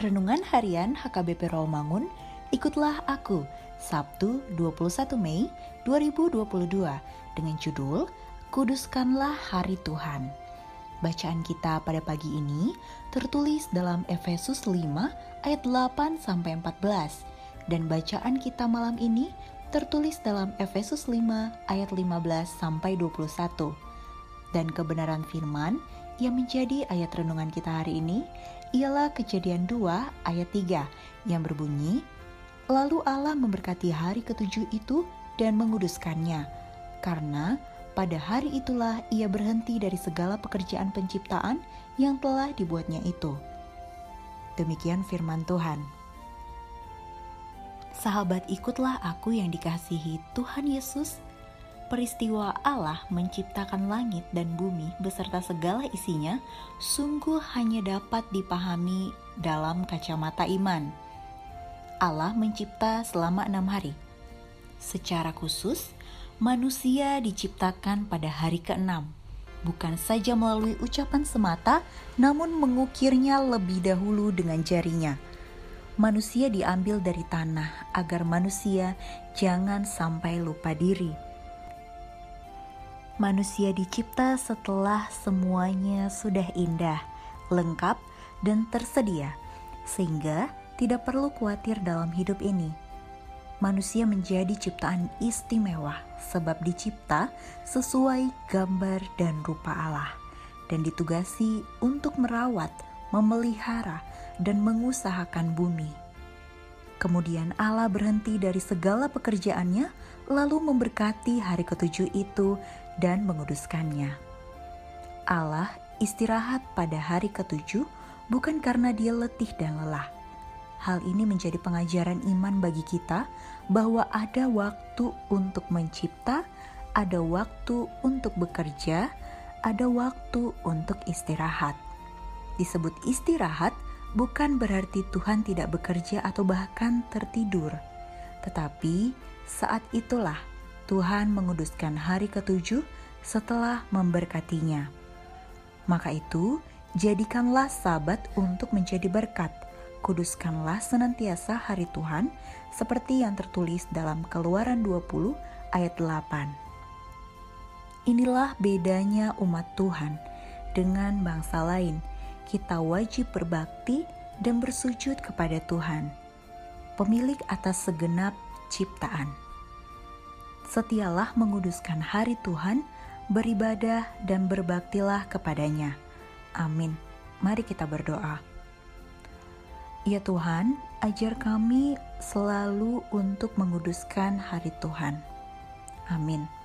Renungan Harian HKBP Rawamangun, ikutlah aku, Sabtu 21 Mei 2022 dengan judul Kuduskanlah Hari Tuhan. Bacaan kita pada pagi ini tertulis dalam Efesus 5 ayat 8 sampai 14 dan bacaan kita malam ini tertulis dalam Efesus 5 ayat 15 sampai 21. Dan kebenaran firman yang menjadi ayat renungan kita hari ini ialah kejadian 2 ayat 3 yang berbunyi, Lalu Allah memberkati hari ketujuh itu dan menguduskannya, karena pada hari itulah ia berhenti dari segala pekerjaan penciptaan yang telah dibuatnya itu. Demikian firman Tuhan. Sahabat ikutlah aku yang dikasihi Tuhan Yesus peristiwa Allah menciptakan langit dan bumi beserta segala isinya sungguh hanya dapat dipahami dalam kacamata iman. Allah mencipta selama enam hari. Secara khusus, manusia diciptakan pada hari keenam, bukan saja melalui ucapan semata, namun mengukirnya lebih dahulu dengan jarinya. Manusia diambil dari tanah agar manusia jangan sampai lupa diri manusia dicipta setelah semuanya sudah indah, lengkap, dan tersedia, sehingga tidak perlu khawatir dalam hidup ini. Manusia menjadi ciptaan istimewa sebab dicipta sesuai gambar dan rupa Allah dan ditugasi untuk merawat, memelihara, dan mengusahakan bumi. Kemudian Allah berhenti dari segala pekerjaannya, lalu memberkati hari ketujuh itu dan menguduskannya. Allah istirahat pada hari ketujuh bukan karena dia letih dan lelah. Hal ini menjadi pengajaran iman bagi kita bahwa ada waktu untuk mencipta, ada waktu untuk bekerja, ada waktu untuk istirahat. Disebut istirahat bukan berarti Tuhan tidak bekerja atau bahkan tertidur, tetapi saat itulah Tuhan menguduskan hari ketujuh setelah memberkatinya. Maka itu, jadikanlah sabat untuk menjadi berkat. Kuduskanlah senantiasa hari Tuhan seperti yang tertulis dalam Keluaran 20 ayat 8. Inilah bedanya umat Tuhan dengan bangsa lain. Kita wajib berbakti dan bersujud kepada Tuhan, pemilik atas segenap ciptaan setialah menguduskan hari Tuhan, beribadah dan berbaktilah kepadanya. Amin. Mari kita berdoa. Ya Tuhan, ajar kami selalu untuk menguduskan hari Tuhan. Amin.